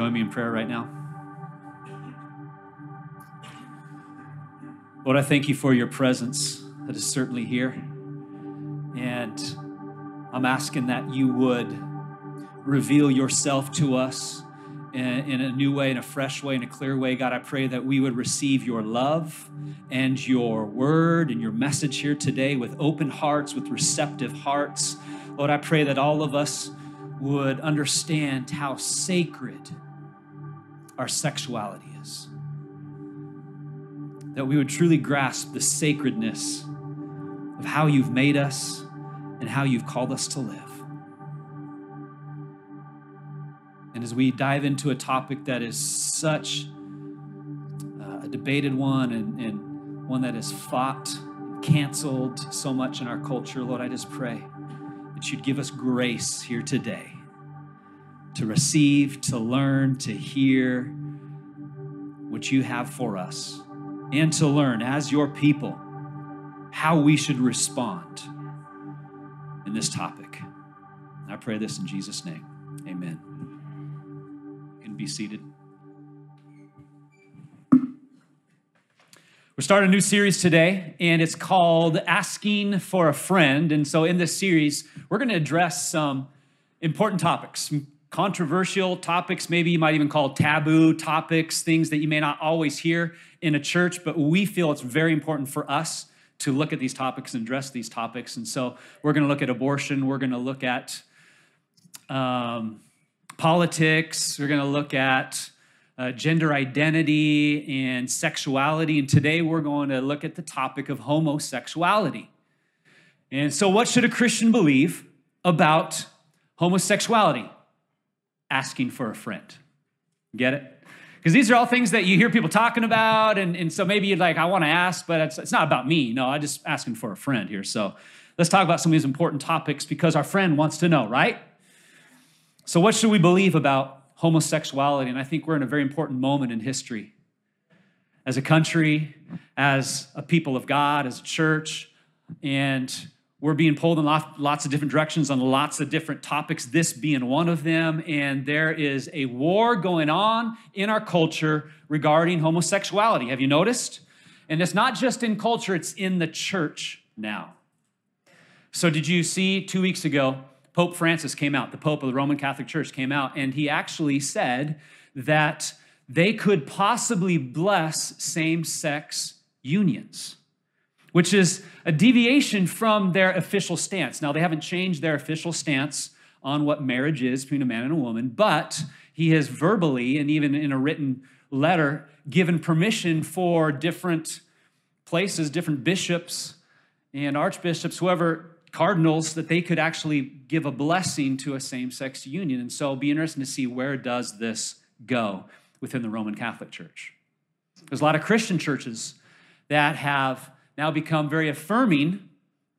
join me in prayer right now? Lord, I thank you for your presence that is certainly here. And I'm asking that you would reveal yourself to us in, a new way, in a fresh way, in a clear way. God, I pray that we would receive your love and your word and your message here today with open hearts, with receptive hearts. Lord, I pray that all of us would understand how sacred our sexuality is that we would truly grasp the sacredness of how you've made us and how you've called us to live. And as we dive into a topic that is such uh, a debated one and, and one that is fought, canceled so much in our culture, Lord, I just pray that you'd give us grace here today to receive, to learn, to hear what you have for us and to learn as your people how we should respond in this topic. I pray this in Jesus' name. Amen. You can be seated. We're starting a new series today, and it's called Asking for a Friend. And so, in this series, we're going to address some important topics, controversial topics, maybe you might even call taboo topics, things that you may not always hear in a church, but we feel it's very important for us to look at these topics and address these topics. And so we're going to look at abortion, we're going to look at um, politics, we're going to look at uh, gender identity and sexuality. And today we're going to look at the topic of homosexuality. And so, what should a Christian believe about homosexuality? Asking for a friend. Get it? Because these are all things that you hear people talking about, and, and so maybe you're like, I want to ask, but it's, it's not about me. No, I'm just asking for a friend here. So let's talk about some of these important topics because our friend wants to know, right? So, what should we believe about homosexuality? And I think we're in a very important moment in history. As a country, as a people of God, as a church, and we're being pulled in lots of different directions on lots of different topics, this being one of them. And there is a war going on in our culture regarding homosexuality. Have you noticed? And it's not just in culture, it's in the church now. So, did you see two weeks ago, Pope Francis came out, the Pope of the Roman Catholic Church came out, and he actually said that they could possibly bless same sex unions which is a deviation from their official stance. Now, they haven't changed their official stance on what marriage is between a man and a woman, but he has verbally and even in a written letter given permission for different places, different bishops and archbishops, whoever, cardinals, that they could actually give a blessing to a same sex union. And so it'll be interesting to see where does this go within the Roman Catholic Church. There's a lot of Christian churches that have now become very affirming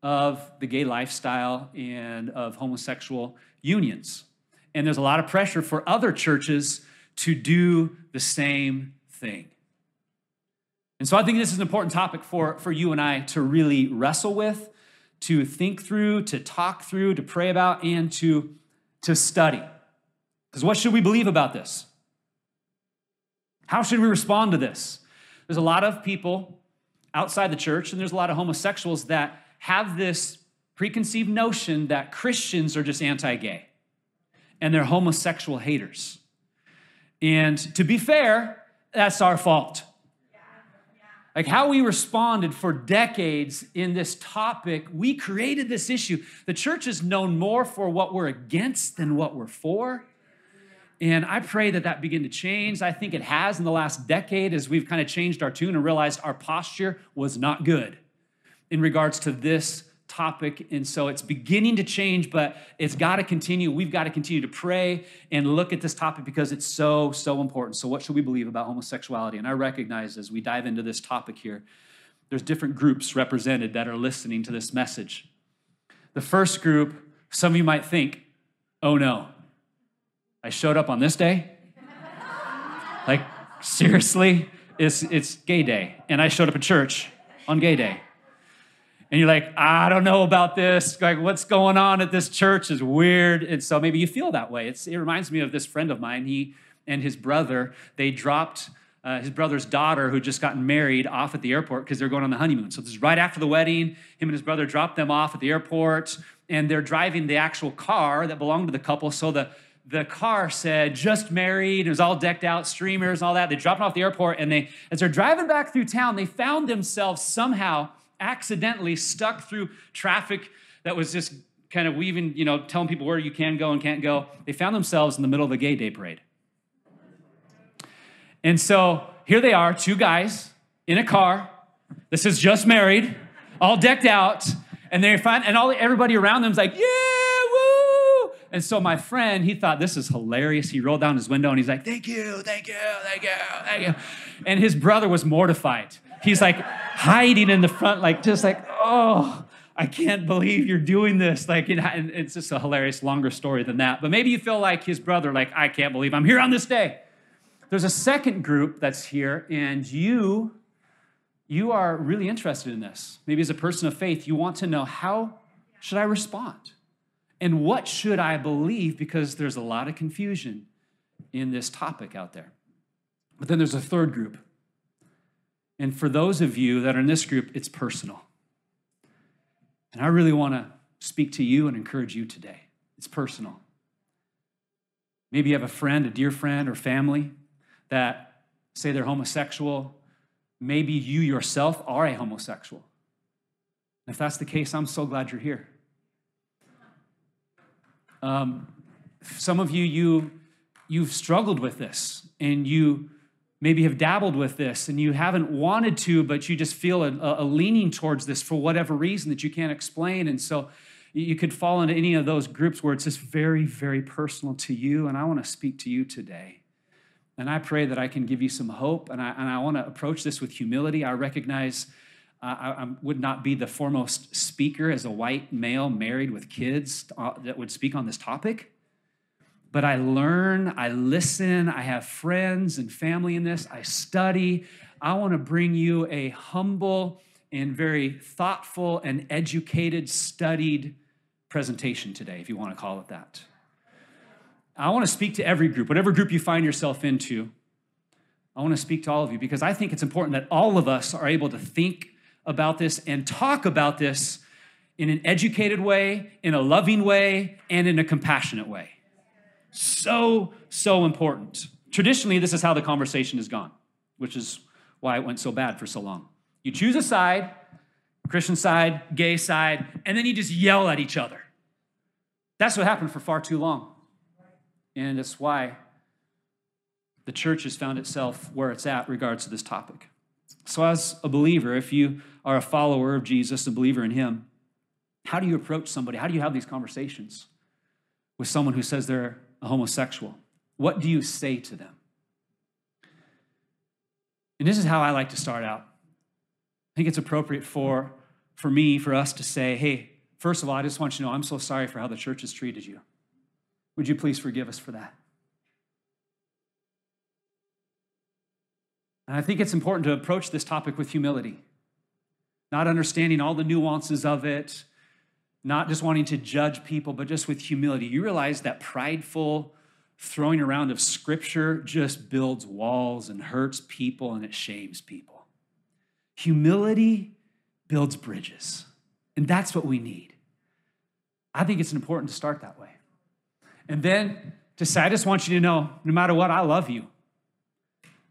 of the gay lifestyle and of homosexual unions. And there's a lot of pressure for other churches to do the same thing. And so I think this is an important topic for, for you and I to really wrestle with, to think through, to talk through, to pray about, and to, to study. Because what should we believe about this? How should we respond to this? There's a lot of people outside the church, and there's a lot of homosexuals that have this preconceived notion that Christians are just anti gay and they're homosexual haters. And to be fair, that's our fault. Like how we responded for decades in this topic, we created this issue. The church is known more for what we're against than what we're for. And I pray that that begin to change. I think it has in the last decade as we've kind of changed our tune and realized our posture was not good in regards to this topic. And so it's beginning to change, but it's got to continue. We've got to continue to pray and look at this topic because it's so, so important. So, what should we believe about homosexuality? And I recognize as we dive into this topic here, there's different groups represented that are listening to this message. The first group, some of you might think, oh no, I showed up on this day? like, seriously? It's, it's gay day, and I showed up at church on gay day. And you're like, I don't know about this. Like, what's going on at this church is weird. And so maybe you feel that way. It's, it reminds me of this friend of mine. He and his brother, they dropped uh, his brother's daughter, who just gotten married, off at the airport because they're going on the honeymoon. So this is right after the wedding. Him and his brother dropped them off at the airport, and they're driving the actual car that belonged to the couple. So the the car said just married. It was all decked out, streamers, and all that. They dropped off the airport, and they, as they're driving back through town, they found themselves somehow accidentally stuck through traffic that was just kind of weaving, you know, telling people where you can go and can't go. They found themselves in the middle of a gay day parade. And so here they are, two guys in a car. This is just married, all decked out, and they find, and all everybody around them's like, yeah and so my friend, he thought this is hilarious. He rolled down his window and he's like, thank you, thank you, thank you, thank you. And his brother was mortified. He's like hiding in the front, like just like, oh, I can't believe you're doing this. Like, and it's just a hilarious, longer story than that. But maybe you feel like his brother, like, I can't believe I'm here on this day. There's a second group that's here, and you, you are really interested in this. Maybe as a person of faith, you want to know how should I respond? And what should I believe? Because there's a lot of confusion in this topic out there. But then there's a third group. And for those of you that are in this group, it's personal. And I really want to speak to you and encourage you today. It's personal. Maybe you have a friend, a dear friend, or family that say they're homosexual. Maybe you yourself are a homosexual. If that's the case, I'm so glad you're here. Um, some of you, you, you've struggled with this and you maybe have dabbled with this and you haven't wanted to, but you just feel a, a leaning towards this for whatever reason that you can't explain. And so you could fall into any of those groups where it's just very, very personal to you. And I want to speak to you today. And I pray that I can give you some hope. And I, and I want to approach this with humility. I recognize I, I, would not be the foremost speaker as a white male married with kids uh, that would speak on this topic. But I learn, I listen, I have friends and family in this, I study. I want to bring you a humble and very thoughtful and educated, studied presentation today, if you want to call it that. I want to speak to every group, whatever group you find yourself into. I want to speak to all of you because I think it's important that all of us are able to think about this and talk about this in an educated way, in a loving way, and in a compassionate way. So, so important. Traditionally, this is how the conversation has gone, which is why it went so bad for so long. You choose a side, Christian side, gay side, and then you just yell at each other. That's what happened for far too long. And that's why the church has found itself where it's at regards to this topic. So, as a believer, if you are a follower of Jesus, a believer in Him, how do you approach somebody? How do you have these conversations with someone who says they're a homosexual? What do you say to them? And this is how I like to start out. I think it's appropriate for, for me, for us to say, hey, first of all, I just want you to know I'm so sorry for how the church has treated you. Would you please forgive us for that? And I think it's important to approach this topic with humility, not understanding all the nuances of it, not just wanting to judge people, but just with humility. You realize that prideful throwing around of scripture just builds walls and hurts people and it shames people. Humility builds bridges, and that's what we need. I think it's important to start that way. And then to say, I just want you to know no matter what, I love you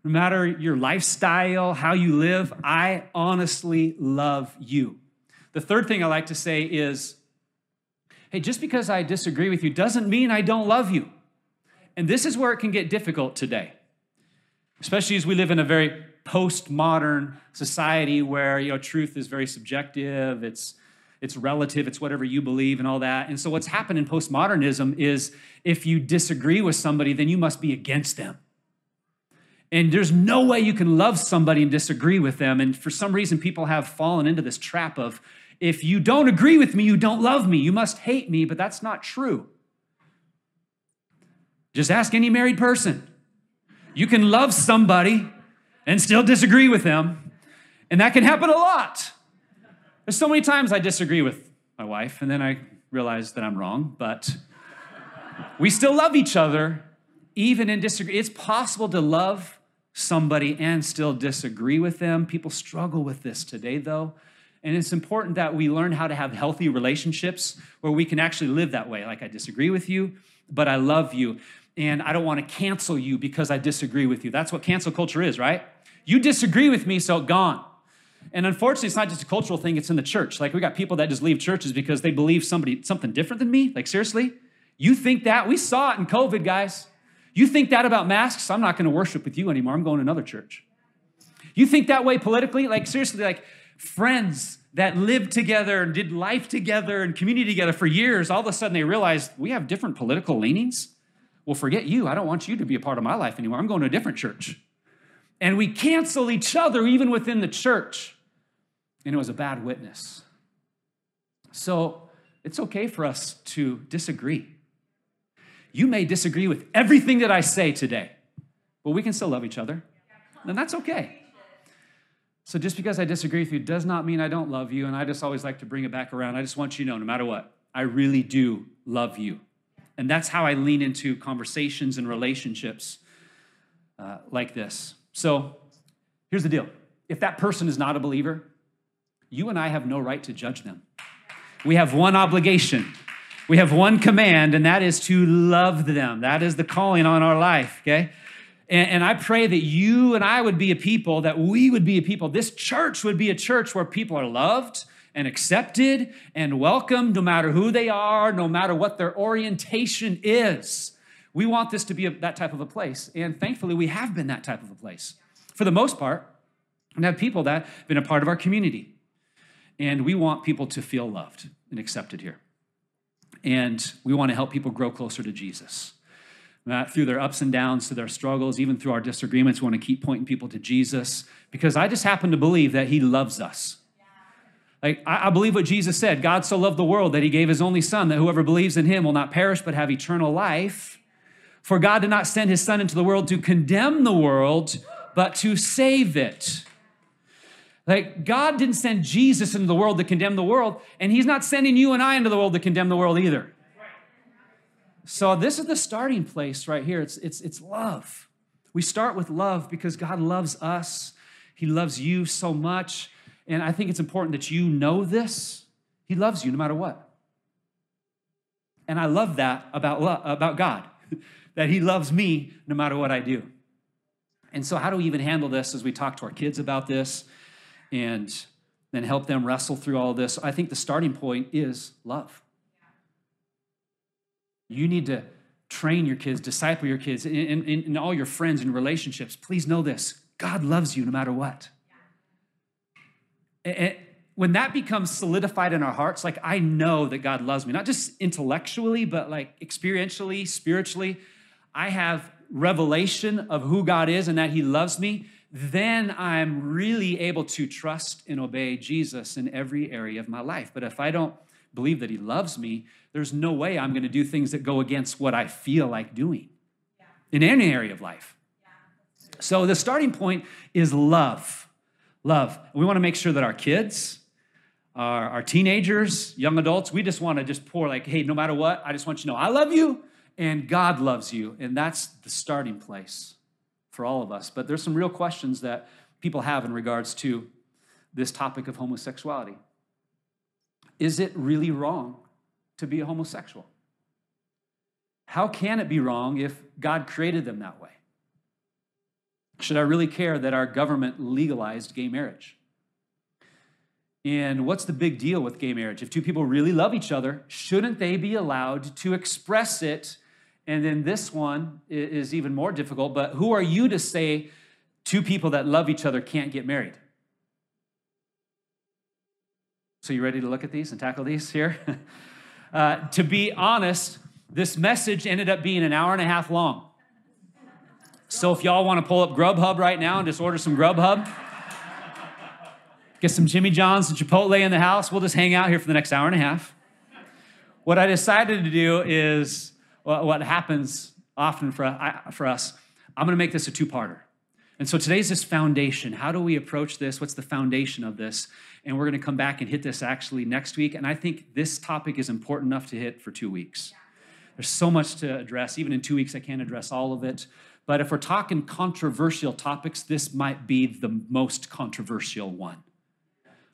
no matter your lifestyle, how you live, I honestly love you. The third thing I like to say is hey, just because I disagree with you doesn't mean I don't love you. And this is where it can get difficult today, especially as we live in a very postmodern society where you know truth is very subjective. It's it's relative, it's whatever you believe and all that. And so what's happened in postmodernism is if you disagree with somebody, then you must be against them. And there's no way you can love somebody and disagree with them. And for some reason, people have fallen into this trap of if you don't agree with me, you don't love me. You must hate me, but that's not true. Just ask any married person. You can love somebody and still disagree with them, and that can happen a lot. There's so many times I disagree with my wife, and then I realize that I'm wrong, but we still love each other even in disagree. It's possible to love somebody and still disagree with them. People struggle with this today, though. And it's important that we learn how to have healthy relationships where we can actually live that way. Like, I disagree with you, but I love you. And I don't want to cancel you because I disagree with you. That's what cancel culture is, right? You disagree with me, so gone. And unfortunately, it's not just a cultural thing, it's in the church. Like, we got people that just leave churches because they believe somebody something different than me. Like, seriously? You think that? We saw it in COVID, guys. You think that about masks? I'm not going to worship with you anymore. I'm going to another church. You think that way politically? Like, seriously, like friends that lived together and did life together and community together for years, all of a sudden they realized we have different political leanings. Well, forget you. I don't want you to be a part of my life anymore. I'm going to a different church. And we cancel each other even within the church. And it was a bad witness. So it's okay for us to disagree. You may disagree with everything that I say today, but we can still love each other. And that's okay. So just because I disagree with you does not mean I don't love you. And I just always like to bring it back around. I just want you to know no matter what, I really do love you. And that's how I lean into conversations and relationships uh, like this. So here's the deal if that person is not a believer, you and I have no right to judge them. We have one obligation we have one command, and that is to love them. That is the calling on our life, okay? And, and, I pray that you and I would be a people, that we would be a people, this church would be a church where people are loved and accepted and welcomed no matter who they are, no matter what their orientation is. We want this to be a, that type of a place. And thankfully, we have been that type of a place. For the most part, and have people that have been a part of our community. And we want people to feel loved and accepted here. And we want to help people grow closer to Jesus. That through their ups and downs, through their struggles, even through our disagreements, we want to keep pointing people to Jesus because I just happen to believe that He loves us. Like, I believe what Jesus said God so loved the world that He gave His only Son, that whoever believes in Him will not perish but have eternal life. For God did not send His Son into the world to condemn the world, but to save it. Like, God didn't send Jesus into the world to condemn the world, and He's not sending you and I into the world to condemn the world either. So, this is the starting place right here. It's, it's, it's love. We start with love because God loves us, He loves you so much. And I think it's important that you know this. He loves you no matter what. And I love that about, love, about God, that He loves me no matter what I do. And so, how do we even handle this as we talk to our kids about this? And then help them wrestle through all this. I think the starting point is love. You need to train your kids, disciple your kids, and, all your friends and relationships. Please know this God loves you no matter what. And when that becomes solidified in our hearts, like I know that God loves me, not just intellectually, but like experientially, spiritually, I have revelation of who God is and that He loves me then I'm really able to trust and obey Jesus in every area of my life. But if I don't believe that He loves me, there's no way I'm going to do things that go against what I feel like doing yeah. in any area of life. Yeah. So the starting point is love. Love. We want to make sure that our kids, our, our teenagers, young adults, we just want to just pour like, hey, no matter what, I just want you to know I love you and God loves you. And that's the starting place for all of us. But there's some real questions that people have in regards to this topic of homosexuality. Is it really wrong to be a homosexual? How can it be wrong if God created them that way? Should I really care that our government legalized gay marriage? And what's the big deal with gay marriage? If two people really love each other, shouldn't they be allowed to express it And then this one is even more difficult, but who are you to say two people that love each other can't get married? So, you ready to look at these and tackle these here? uh, to be honest, this message ended up being an hour and a half long. So, if y'all want to pull up Grubhub right now and just order some Grubhub, get some Jimmy John's and Chipotle in the house, we'll just hang out here for the next hour and a half. What I decided to do is what happens often for, for us, I'm going to make this a two parter. And so today's this foundation. How do we approach this? What's the foundation of this? And we're going to come back and hit this actually next week. And I think this topic is important enough to hit for two weeks. There's so much to address. Even in two weeks, I can't address all of it. But if we're talking controversial topics, this might be the most controversial one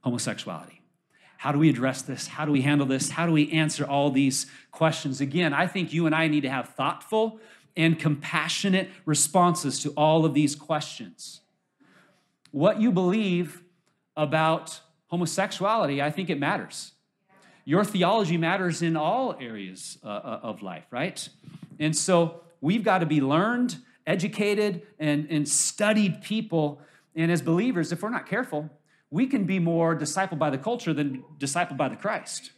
homosexuality. How do we address this? How do we handle this? How do we answer all these questions? Again, I think you and I need to have thoughtful and compassionate responses to all of these questions. What you believe about homosexuality, I think it matters. Your theology matters in all areas uh, uh, of life, right? And so we've got to be learned, educated, and, and studied people. And as believers, if we're not careful, we can be more discipled by the culture than discipled by the Christ.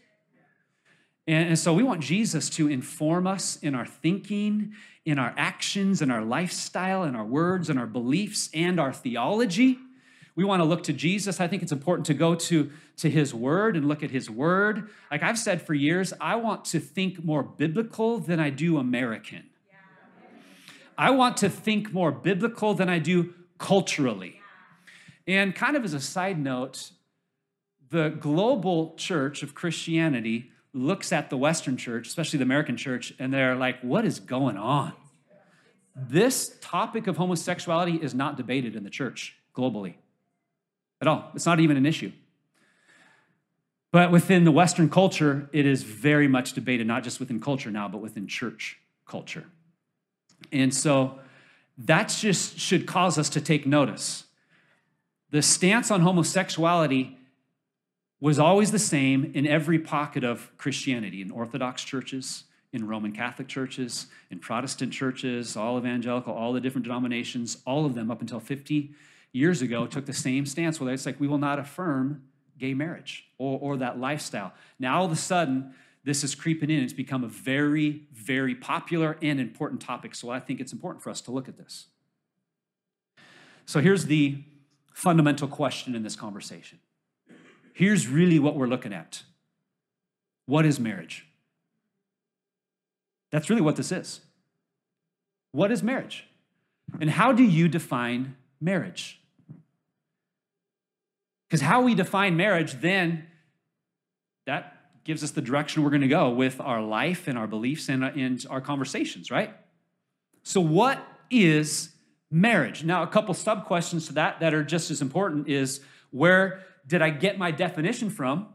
And, so we want Jesus to inform us in our thinking, in our actions, in our lifestyle, in our words, in our beliefs, and our theology. We want to look to Jesus. I think it's important to go to, to his word and look at his word. Like I've said for years, I want to think more biblical than I do American. I want to think more biblical than I do culturally. And kind of as a side note, the global church of Christianity looks at the Western church, especially the American church, and they're like, what is going on? This topic of homosexuality is not debated in the church globally at all. It's not even an issue. But within the Western culture, it is very much debated, not just within culture now, but within church culture. And so that just should cause us to take notice. The stance on homosexuality was always the same in every pocket of Christianity, in Orthodox churches, in Roman Catholic churches, in Protestant churches, all evangelical, all the different denominations, all of them up until 50 years ago took the same stance where it's like, we will not affirm gay marriage or, or that lifestyle. Now, all of a sudden, this is creeping in. It's become a very, very popular and important topic. So I think it's important for us to look at this. So here's the fundamental question in this conversation. Here's really what we're looking at What is marriage? That's really what this is. What is marriage? And how do you define marriage? Because how we define marriage, then that gives us the direction we're going to go with our life and our beliefs and, uh, and our conversations, right? So, what is marriage? Now, a couple sub questions to that that are just as important is where did I get my definition from?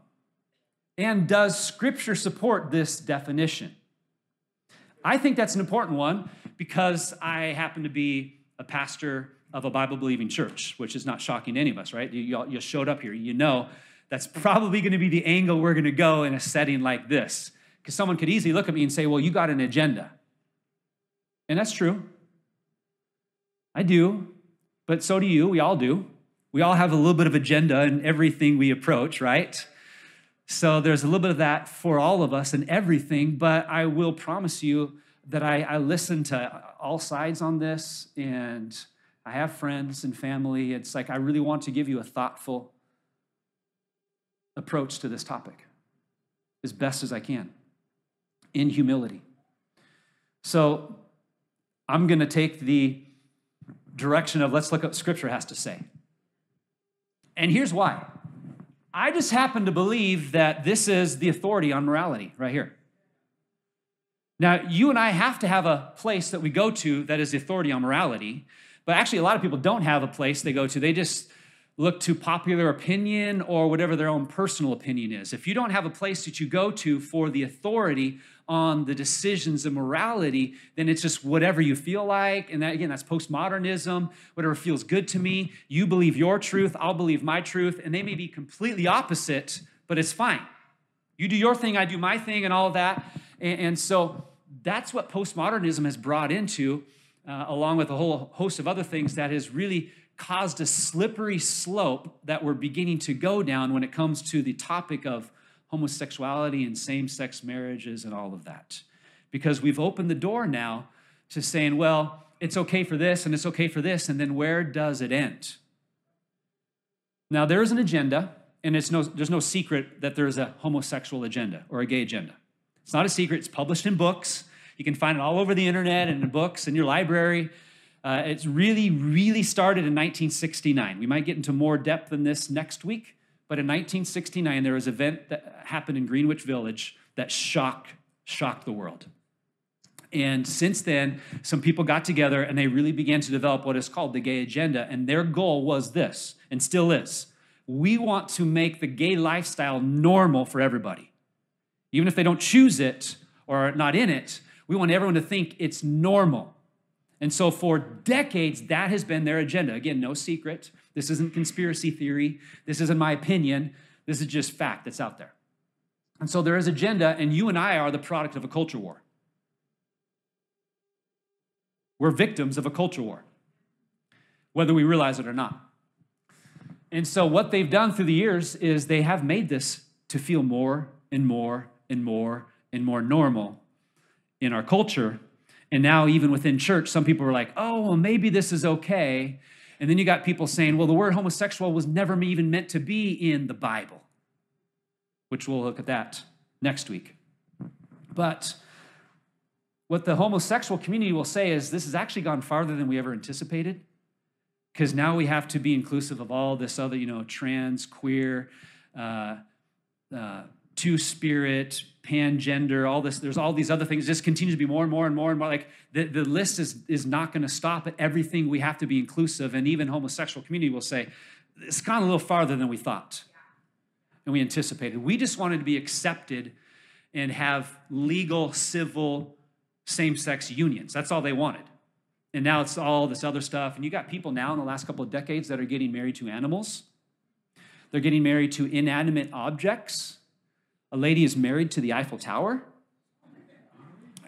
And does scripture support this definition? I think that's an important one because I happen to be a pastor of a Bible believing church, which is not shocking to any of us, right? You, you showed up here. You know that's probably going to be the angle we're going to go in a setting like this. Because someone could easily look at me and say, well, you got an agenda. And that's true. I do, but so do you. We all do. We all have a little bit of agenda in everything we approach, right? So there's a little bit of that for all of us and everything, but I will promise you that I, I listen to all sides on this and I have friends and family. It's like I really want to give you a thoughtful approach to this topic as best as I can in humility. So I'm going to take the direction of let's look what Scripture has to say. And here's why. I just happen to believe that this is the authority on morality right here. Now, you and I have to have a place that we go to that is the authority on morality but actually, a lot of people don't have a place they go to. They just look to popular opinion or whatever their own personal opinion is. If you don't have a place that you go to for the authority on the decisions of morality, then it's just whatever you feel like. And that, again, that's postmodernism, whatever feels good to me. You believe your truth, I'll believe my truth. And they may be completely opposite, but it's fine. You do your thing, I do my thing, and all of that. And, and so that's what postmodernism has brought into, uh, along with a whole host of other things that has really caused a slippery slope that we're beginning to go down when it comes to the topic of homosexuality and same sex marriages and all of that. Because we've opened the door now to saying, well, it's okay for this and it's okay for this, and then where does it end? Now, there is an agenda, and it's no, there's no secret that there's a homosexual agenda or a gay agenda. It's not a secret, it's published in books. You can find it all over the internet and in books in your library. Uh, it's really, really started in 1969. We might get into more depth than this next week, but in 1969, there was an event that happened in Greenwich Village that shocked, shocked the world. And since then, some people got together and they really began to develop what is called the gay agenda. And their goal was this, and still is we want to make the gay lifestyle normal for everybody. Even if they don't choose it or are not in it, we want everyone to think it's normal. And so, for decades, that has been their agenda. Again, no secret. This isn't conspiracy theory. This isn't my opinion. This is just fact that's out there. And so, there is agenda, and you and I are the product of a culture war. We're victims of a culture war, whether we realize it or not. And so, what they've done through the years is they have made this to feel more and more and more and more normal in our culture. And now, even within church, some people are like, oh, well, maybe this is okay. And then you got people saying, well, the word homosexual was never even meant to be in the Bible, which we'll look at that next week. But what the homosexual community will say is this has actually gone farther than we ever anticipated because now we have to be inclusive of all this other, you know, trans, queer, uh, uh, two spirit, pangender, all this. There's all these other things. Just continues to be more and more and more and more. Like the, the list is, is not going to stop at everything. We have to be inclusive. And even homosexual community will say, it's gone a little farther than we thought and we anticipated. We just wanted to be accepted and have legal, civil, same sex unions. That's all they wanted. And now it's all this other stuff. And you got people now in the last couple of decades that are getting married to animals, they're getting married to inanimate objects. A lady is married to the Eiffel Tower.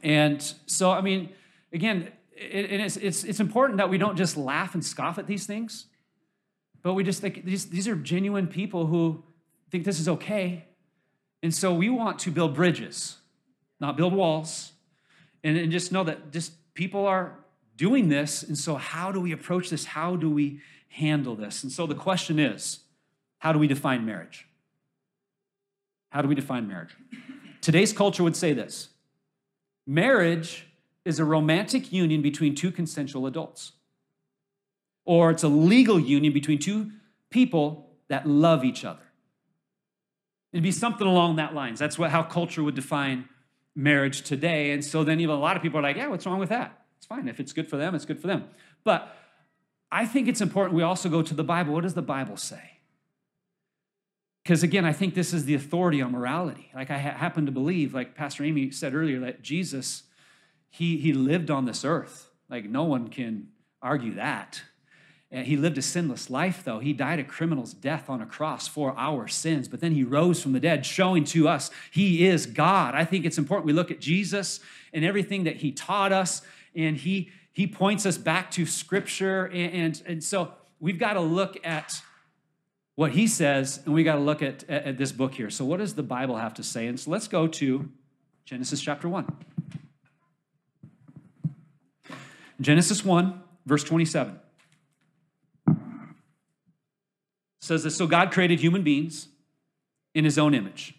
And so, I mean, again, it, it's, it's, it's important that we don't just laugh and scoff at these things, but we just think these, these are genuine people who think this is okay. And so we want to build bridges, not build walls and, and just know that just people are doing this. And so, how do we approach this? How do we handle this? And so, the question is how do we define marriage? How do we define marriage? Today's culture would say this marriage is a romantic union between two consensual adults, or it's a legal union between two people that love each other. It'd be something along that lines. That's what, how culture would define marriage today. And so then even a lot of people are like, yeah, what's wrong with that? It's fine. If it's good for them, it's good for them. But I think it's important we also go to the Bible. What does the Bible say? Because again, I think this is the authority on morality. Like I ha- happen to believe, like Pastor Amy said earlier, that Jesus, he, he lived on this earth. Like no one can argue that. and He lived a sinless life, though. He died a criminal's death on a cross for our sins, but then he rose from the dead, showing to us he is God. I think it's important we look at Jesus and everything that he taught us, and he, he points us back to Scripture. And, and, and so we've got to look at what he says, and we got to look at, at, this book here. So, what does the Bible have to say? And so let's go to Genesis chapter 1. Genesis 1, verse 27. says this So God created human beings in his own image.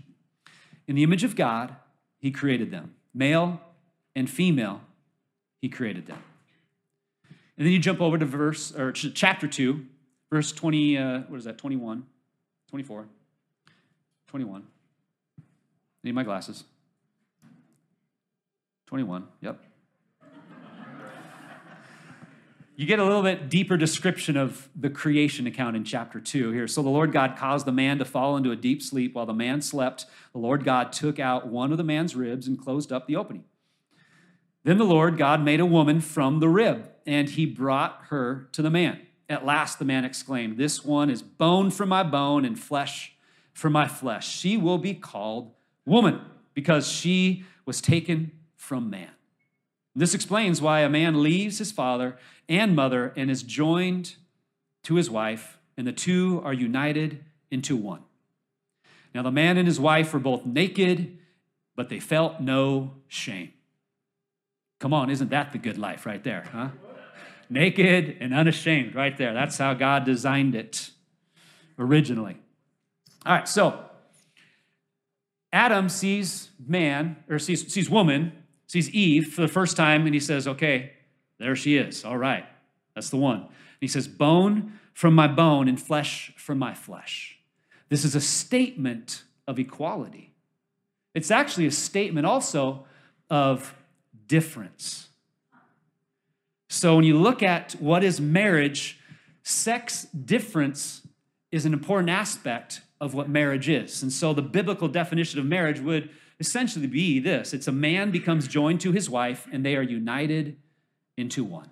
In the image of God, he created them. Male and female, he created them. And then you jump over to verse or chapter 2, verse 20, uh, what is that, 21, 24, 21. Need my glasses. 21, yep you get a little bit deeper description of the creation account in chapter 2 here. So the Lord God caused the man to fall into a deep sleep. While the man slept, the Lord God took out one of the man's ribs and closed up the opening. Then the Lord God made a woman from the rib, and he brought her to the man. At last the man exclaimed, This one is bone from my bone and flesh from my flesh. She will be called woman because she was taken from man. This explains why a man leaves his father and mother and is joined to his wife, and the two are united into one. Now, the man and his wife were both naked, but they felt no shame. Come on, isn't that the good life right there, huh? Naked and unashamed, right there. That's how God designed it originally. All right, so Adam sees man, or sees, sees woman, sees Eve for the first time, and he says, Okay, there she is. All right, that's the one. And he says, Bone from my bone and flesh from my flesh. This is a statement of equality. It's actually a statement also of difference. So when you look at what is marriage, sex difference is an important aspect of what marriage is. And so the biblical definition of marriage would essentially be this it's a man becomes joined to his wife, and they are united into one.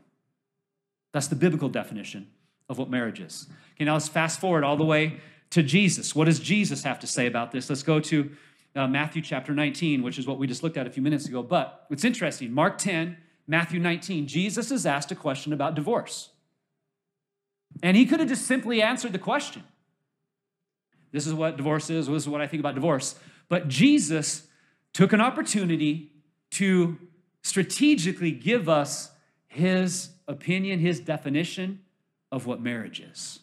That's the biblical definition of what marriage is. Okay, now let's fast forward all the way to Jesus. What does Jesus have to say about this? Let's go to uh, Matthew chapter 19, which is what we just looked at a few minutes ago. But what's interesting, Mark 10, Matthew 19, Jesus is asked a question about divorce. And he could have just simply answered the question. This is what divorce is. This is what I think about divorce. But Jesus took an opportunity to strategically give us his opinion, his definition of what marriage is.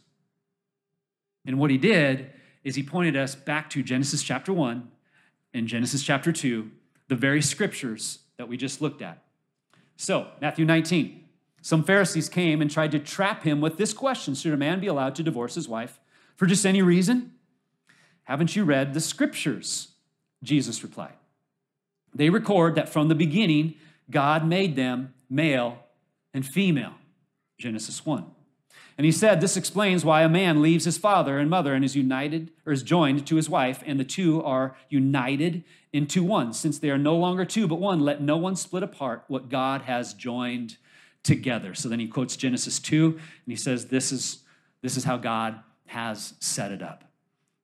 And what he did is he pointed us back to Genesis chapter 1 and Genesis chapter 2, the very scriptures that we just looked at. So, Matthew 19. Some Pharisees came and tried to trap him with this question Should a man be allowed to divorce his wife for just any reason? Haven't you read the scriptures? Jesus replied. They record that from the beginning, God made them male and female. Genesis 1. And he said, This explains why a man leaves his father and mother and is united or is joined to his wife, and the two are united into one. Since they are no longer two but one, let no one split apart what God has joined together. So then he quotes Genesis 2, and he says, This is, this is how God has set it up.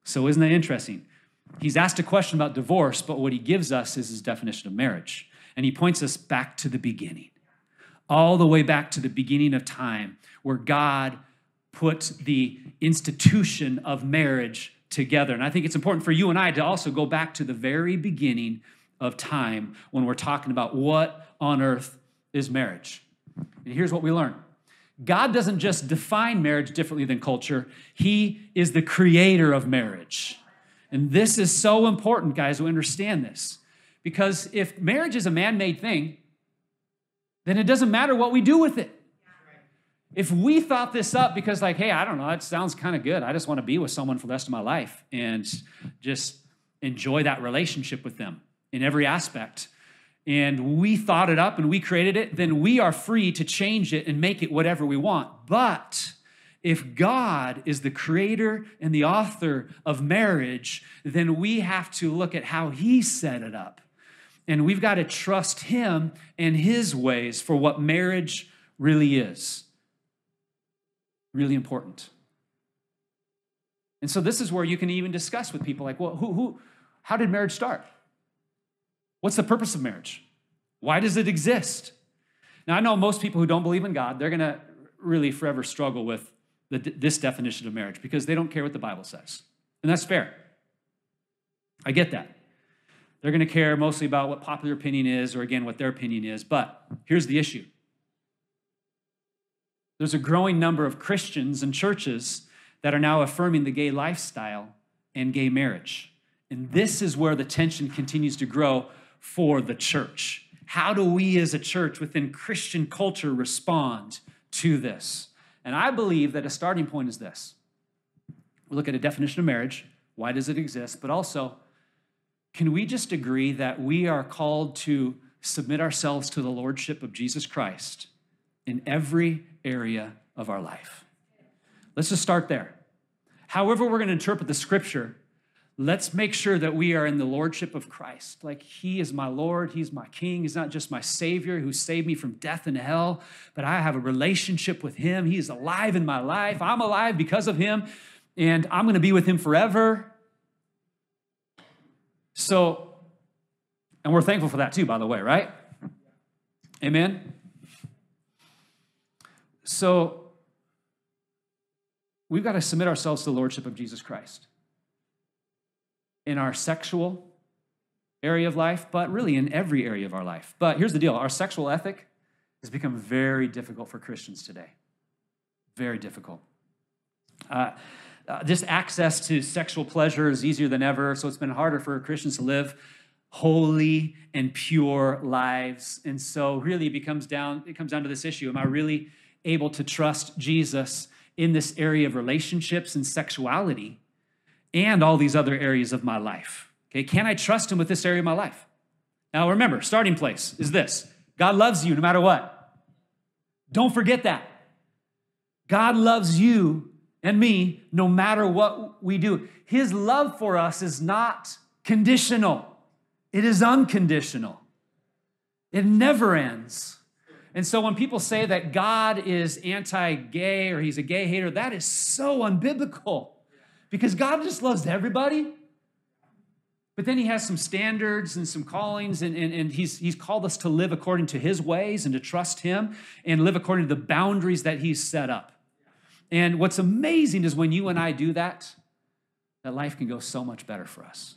So, isn't that interesting? He's asked a question about divorce, but what he gives us is his definition of marriage. And he points us back to the beginning, all the way back to the beginning of time, where God put the institution of marriage together. And I think it's important for you and I to also go back to the very beginning of time when we're talking about what on earth is marriage. And here's what we learn God doesn't just define marriage differently than culture, He is the creator of marriage. And this is so important, guys, to understand this. Because if marriage is a man made thing, then it doesn't matter what we do with it. If we thought this up because, like, hey, I don't know, it sounds kind of good. I just want to be with someone for the rest of my life and just enjoy that relationship with them in every aspect and we thought it up and we created it, then we are free to change it and make it whatever we want. But if God is the creator and the author of marriage, then we have to look at how He set it up. And we've got to trust Him and His ways for what marriage really is. Really important. And so this is where you can even discuss with people like, well, who, who, how did marriage start? What's the purpose of marriage? Why does it exist? Now, I know most people who don't believe in God, they're going to really forever struggle with the, this definition of marriage because they don't care what the Bible says. And that's fair. I get that. They're going to care mostly about what popular opinion is or, again, what their opinion is. But here's the issue there's a growing number of Christians and churches that are now affirming the gay lifestyle and gay marriage. And this is where the tension continues to grow for the church. How do we as a church within Christian culture respond to this? And I believe that a starting point is this we look at a definition of marriage. Why does it exist? But also, can we just agree that we are called to submit ourselves to the Lordship of Jesus Christ in every area of our life? Let's just start there. However, we're going to interpret the scripture, let's make sure that we are in the lordship of Christ. Like he is my Lord, he's my king. He's not just my savior who saved me from death and hell, but I have a relationship with him. He is alive in my life. I'm alive because of him, and I'm going to be with him forever. So, and we're thankful for that too, by the way, right? Amen? So, we've got to submit ourselves to the Lordship of Jesus Christ in our sexual area of life, but really in every area of our life. But here's the deal our sexual ethic has become very difficult for Christians today. Very difficult. Uh, uh, just access to sexual pleasure is easier than ever, so it's been harder for Christians to live holy and pure lives. And so really it becomes down it comes down to this issue. Am I really able to trust Jesus in this area of relationships and sexuality and all these other areas of my life? Okay, can I trust him with this area of my life? Now remember, starting place is this. God loves you no matter what. Don't forget that. God loves you and me no matter what we do. His love for us is not conditional. It is unconditional. It never ends. And so when people say that God is anti gay or he's a gay hater, that is so unbiblical because God just loves everybody. But then he has some standards and some callings, and, and, and he's, he's called us to live according to his ways and to trust him and live according to the boundaries that he's set up. And what's amazing is when you and I do that, that life can go so much better for us.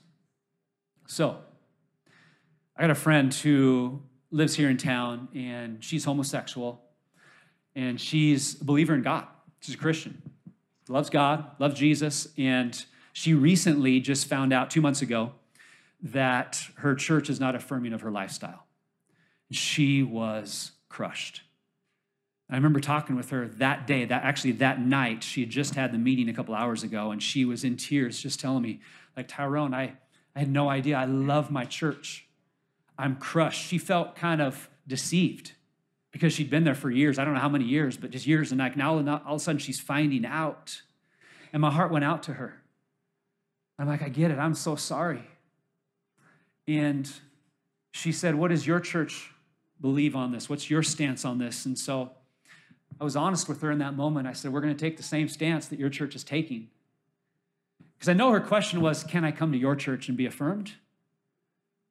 So, I got a friend who lives here in town, and she's homosexual, and she's a believer in God. She's a Christian, loves God, loves Jesus, and she recently just found out two months ago that her church is not affirming of her lifestyle. She was crushed. I remember talking with her that day, that actually that night, she had just had the meeting a couple hours ago, and she was in tears, just telling me, like, Tyrone, I, I had no idea. I love my church. I'm crushed. She felt kind of deceived because she'd been there for years. I don't know how many years, but just years. And like now, all of a sudden, she's finding out. And my heart went out to her. I'm like, I get it. I'm so sorry. And she said, What does your church believe on this? What's your stance on this? And so I was honest with her in that moment. I said, We're going to take the same stance that your church is taking. Because I know her question was, Can I come to your church and be affirmed?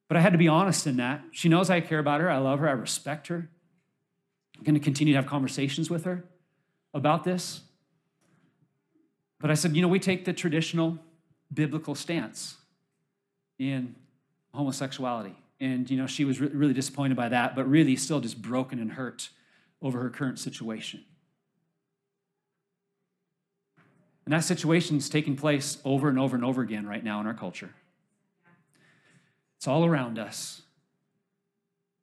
But I had to be honest in that. She knows I care about her. I love her. I respect her. I'm going to continue to have conversations with her about this. But I said, you know, we take the traditional biblical stance in homosexuality. And, you know, she was re- really disappointed by that, but really still just broken and hurt over her current situation. And that situation is taking place over and over and over again right now in our culture. It's all around us.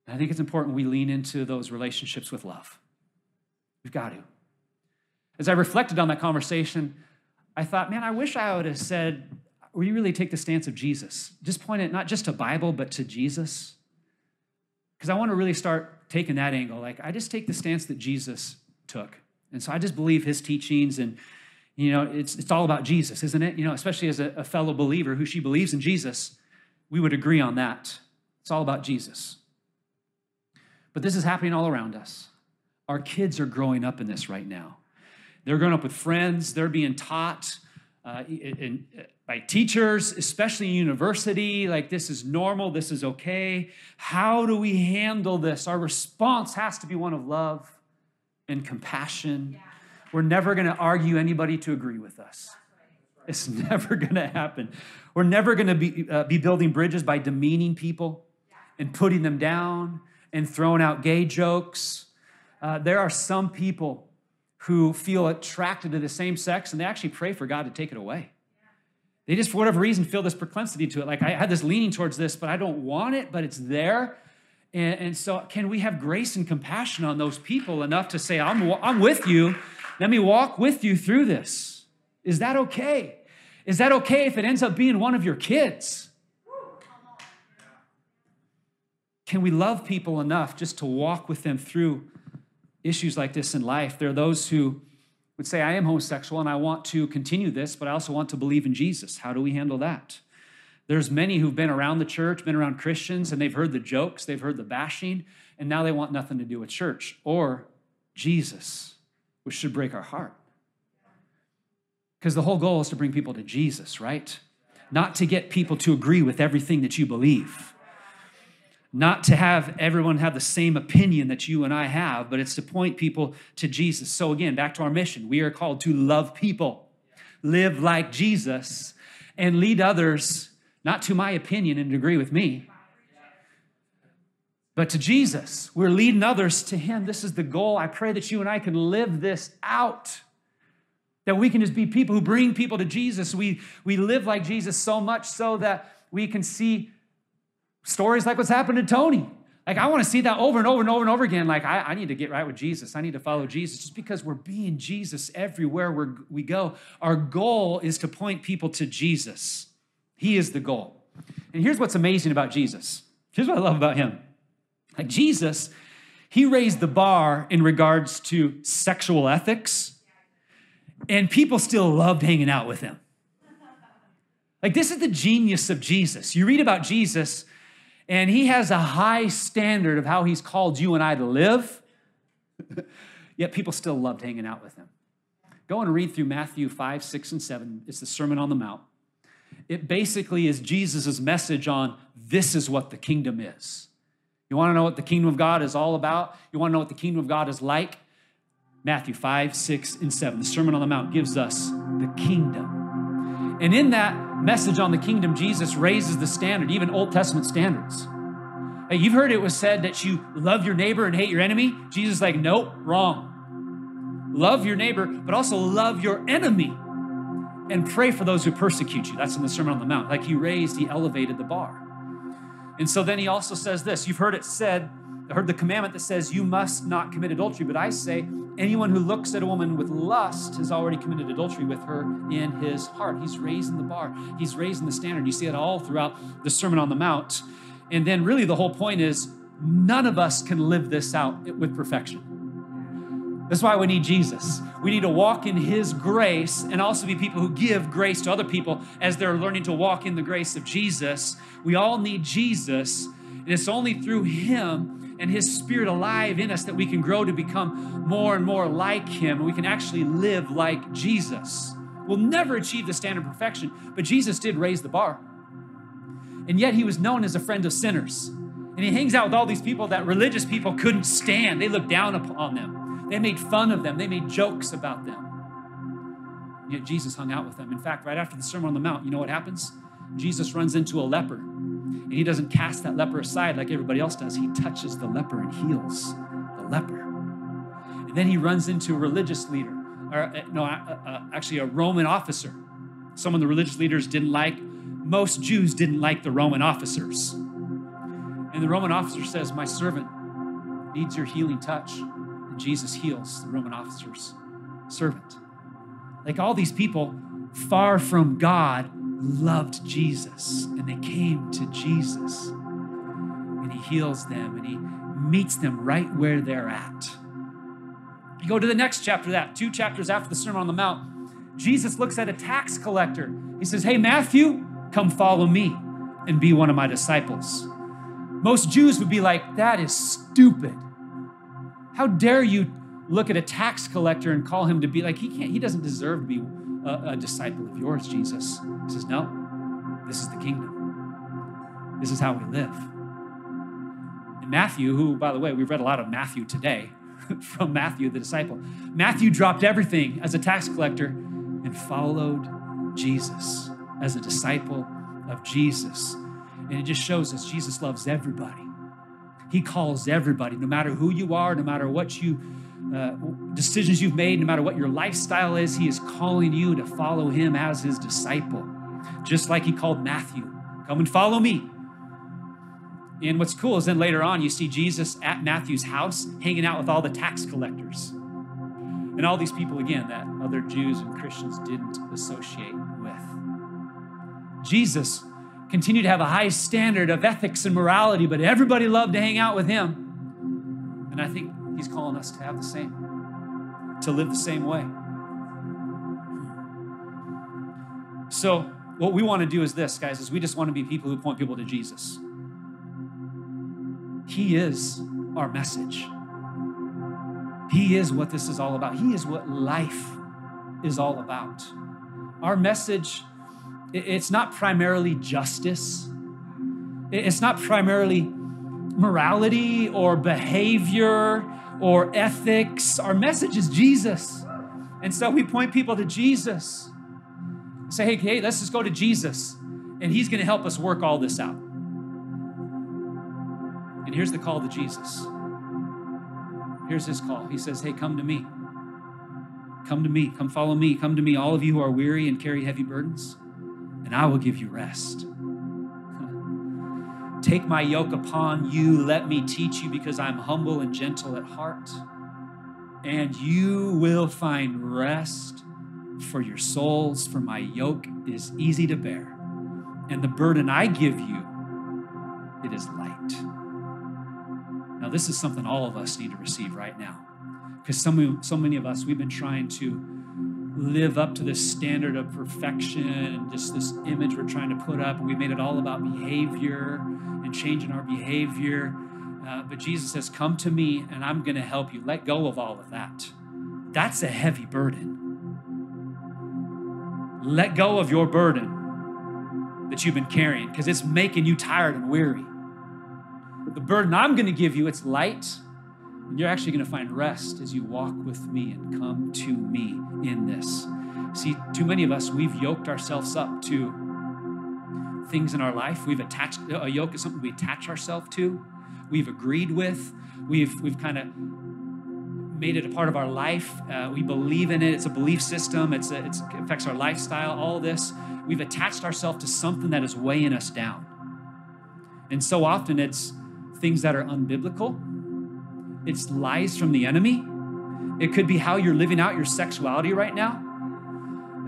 And I think it's important we lean into those relationships with love. We've got to. As I reflected on that conversation, I thought, man, I wish I would have said, we really take the stance of Jesus. Just point it not just to Bible, but to Jesus. Because I want to really start taking that angle. Like, I just take the stance that Jesus took. And so I just believe his teachings and you know, it's, it's all about Jesus, isn't it? You know, especially as a, a fellow believer who she believes in Jesus we would agree on that. It's all about Jesus. But this is happening all around us. Our kids are growing up in this right now. They're growing up with friends, they're being taught uh, in, in, by teachers, especially in university, like this is normal, this is okay. How do we handle this? Our response has to be one of love and compassion. Yeah. We're never going to argue anybody to agree with us. It's never going to happen. We're never going to be, uh, be building bridges by demeaning people and putting them down and throwing out gay jokes. Uh, there are some people who feel attracted to the same sex and they actually pray for God to take it away. They just, for whatever reason, feel this proclivity to it. Like, I had this leaning towards this, but I don't want it, but it's there. And, and so, can we have grace and compassion on those people enough to say, I'm, I'm with you? Let me walk with you through this. Is that okay? Is that okay if it ends up being one of your kids? Can we love people enough just to walk with them through issues like this in life? There are those who would say, I am homosexual and I want to continue this, but I also want to believe in Jesus. How do we handle that? There's many who've been around the church, been around Christians, and they've heard the jokes, they've heard the bashing, and now they want nothing to do with church or Jesus, which should break our heart. Because the whole goal is to bring people to Jesus, right? Not to get people to agree with everything that you believe. Not to have everyone have the same opinion that you and I have, but it's to point people to Jesus. So, again, back to our mission. We are called to love people, live like Jesus, and lead others, not to my opinion and agree with me, but to Jesus. We're leading others to Him. This is the goal. I pray that you and I can live this out. That we can just be people who bring people to Jesus. We, we live like Jesus so much so that we can see stories like what's happened to Tony. Like, I want to see that over and over and over and over again. Like, I, I need to get right with Jesus. I need to follow Jesus. Just because we're being Jesus everywhere we we go, our goal is to point people to Jesus. He is the goal. And here's what's amazing about Jesus. Here's what I love about him. Like, Jesus, he raised the bar in regards to sexual ethics and people still loved hanging out with him. Like, this is the genius of Jesus. You read about Jesus, and he has a high standard of how he's called you and I to live, yet people still loved hanging out with him. Go and read through Matthew 5, 6, and 7. It's the Sermon on the Mount. It basically is Jesus' message on this is what the kingdom is. You want to know what the kingdom of God is all about? You want to know what the kingdom of God is like? Matthew 5, 6, and 7. The Sermon on the Mount gives us the kingdom. And in that message on the kingdom, Jesus raises the standard, even Old Testament standards. Hey, you've heard it was said that you love your neighbor and hate your enemy. Jesus like, nope, wrong. Love your neighbor, but also love your enemy and pray for those who persecute you. That's in the Sermon on the Mount. Like he raised, he elevated the bar. And so then he also says this you've heard it said, heard the commandment that says you must not commit adultery, but I say anyone who looks at a woman with lust has already committed adultery with her in his heart. He's raising the bar, he's raising the standard. You see it all throughout the Sermon on the Mount. And then, really, the whole point is none of us can live this out with perfection. That's why we need Jesus. We need to walk in His grace and also be people who give grace to other people as they're learning to walk in the grace of Jesus. We all need Jesus, and it's only through Him and His Spirit alive in us that we can grow to become more and more like Him. And we can actually live like Jesus. We'll never achieve the standard of perfection, but Jesus did raise the bar. And yet He was known as a friend of sinners. And He hangs out with all these people that religious people couldn't stand. They looked down upon them, they made fun of them, they made jokes about them. Yet Jesus hung out with them. In fact, right after the Sermon on the Mount, you know what happens? Jesus runs into a leper and he doesn't cast that leper aside like everybody else does. He touches the leper and heals the leper. And then he runs into a religious leader, or uh, no, actually a Roman officer. Some of the religious leaders didn't like, most Jews didn't like the Roman officers. And the Roman officer says, My servant needs your healing touch. And Jesus heals the Roman officer's servant. Like all these people, far from God, loved Jesus and they came to Jesus. And he heals them and he meets them right where they're at. You go to the next chapter, that two chapters after the Sermon on the Mount, Jesus looks at a tax collector. He says, Hey, Matthew, come follow me and be one of my disciples. Most Jews would be like, That is stupid. How dare you look at a tax collector and call him to be like, he can't, he doesn't deserve to be a, a disciple of yours, Jesus. He says, No, this is the kingdom. This is how we live. And Matthew, who, by the way, we've read a lot of Matthew today from Matthew, the disciple. Matthew dropped everything as a tax collector and followed Jesus as a disciple of Jesus. And it just shows us Jesus loves everybody. He calls everybody, no matter who you are, no matter what you uh, decisions you've made, no matter what your lifestyle is, He is calling you to follow Him as His disciple, just like He called Matthew. Come and follow me. And what's cool is then later on, you see Jesus at Matthew's house hanging out with all the tax collectors. And all these people, again, that other Jews and Christians didn't associate with. Jesus continued to have a high standard of ethics and morality, but everybody loved to hang out with him. And I think He's calling us to have the same, to live the same way. So, what we want to do is this, guys, is we just want to be people who point people to Jesus. He is our message. He is what this is all about. He is what life is all about. Our message, it's not primarily justice. It's not primarily morality or behavior or ethics. Our message is Jesus. And so we point people to Jesus. Say, hey, hey, let's just go to Jesus, and He's going to help us work all this out. And here's the call to Jesus. Here's His call. He says, hey, come to me. Come to me. Come follow me. Come to me, all of you who are weary and carry heavy burdens, and I will give you rest. Take my yoke upon you. Let me teach you because I'm humble and gentle at heart. And you will find rest for your souls, for my yoke is easy to bear. And the burden I give you, it is light. Now, this is something all of us need to receive right now. Because so so many of us, we've been trying to live up to this standard of perfection and just this image we're trying to put up. We made it all about behavior and changing our behavior. Uh, but Jesus says, Come to me and I'm going to help you. Let go of all of that. That's a heavy burden. Let go of your burden that you've been carrying because it's making you tired and weary. The burden I'm going to give you, it's light. And you're actually going to find rest as you walk with me and come to me in this. See, too many of us, we've yoked ourselves up to things in our life. We've attached a yoke is something we attach ourselves to, we've agreed with, we've, we've kind of made it a part of our life. Uh, we believe in it. It's a belief system. It's, it affects our lifestyle. All this, we've attached ourselves to something that is weighing us down. And so often it's things that are unbiblical. It's lies from the enemy. It could be how you're living out your sexuality right now.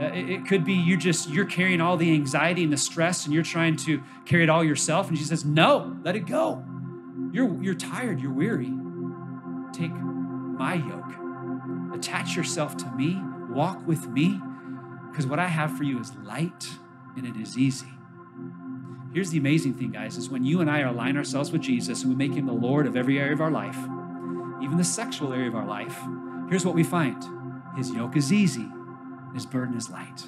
Uh, it, could be you just you're carrying all the anxiety and the stress, and you're trying to carry it all yourself. And she says, "No, let it go. You're you're tired. You're weary. Take my yoke. Attach yourself to me. Walk with me, because what I have for you is light and it is easy." Here's the amazing thing, guys, is when you and I align ourselves with Jesus and we make him the Lord of every area of our life, even the sexual area of our life, here's what we find His yoke is easy, His burden is light.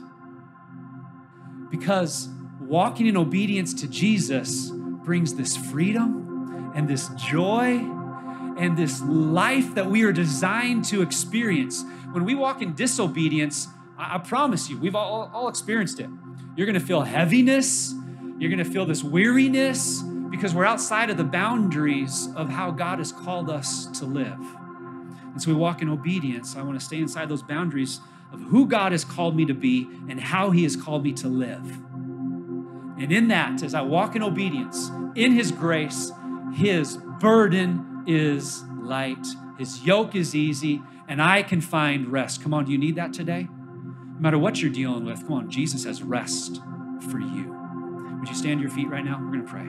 Because walking in obedience to Jesus brings this freedom and this joy and this life that we are designed to experience. When we walk in disobedience, I, promise you, we've all, all experienced it. You're gonna feel heaviness, you're gonna feel this weariness because we're outside of the boundaries of how God has called us to live. And so we walk in obedience. I want to stay inside those boundaries of who God has called me to be and how He has called me to live. And in that, as I walk in obedience, in His grace, His burden is light, His yoke is easy, and I can find rest. Come on, do you need that today? No matter what you're dealing with, come on, Jesus has rest for you. Would you stand to your feet right now? We're going to pray.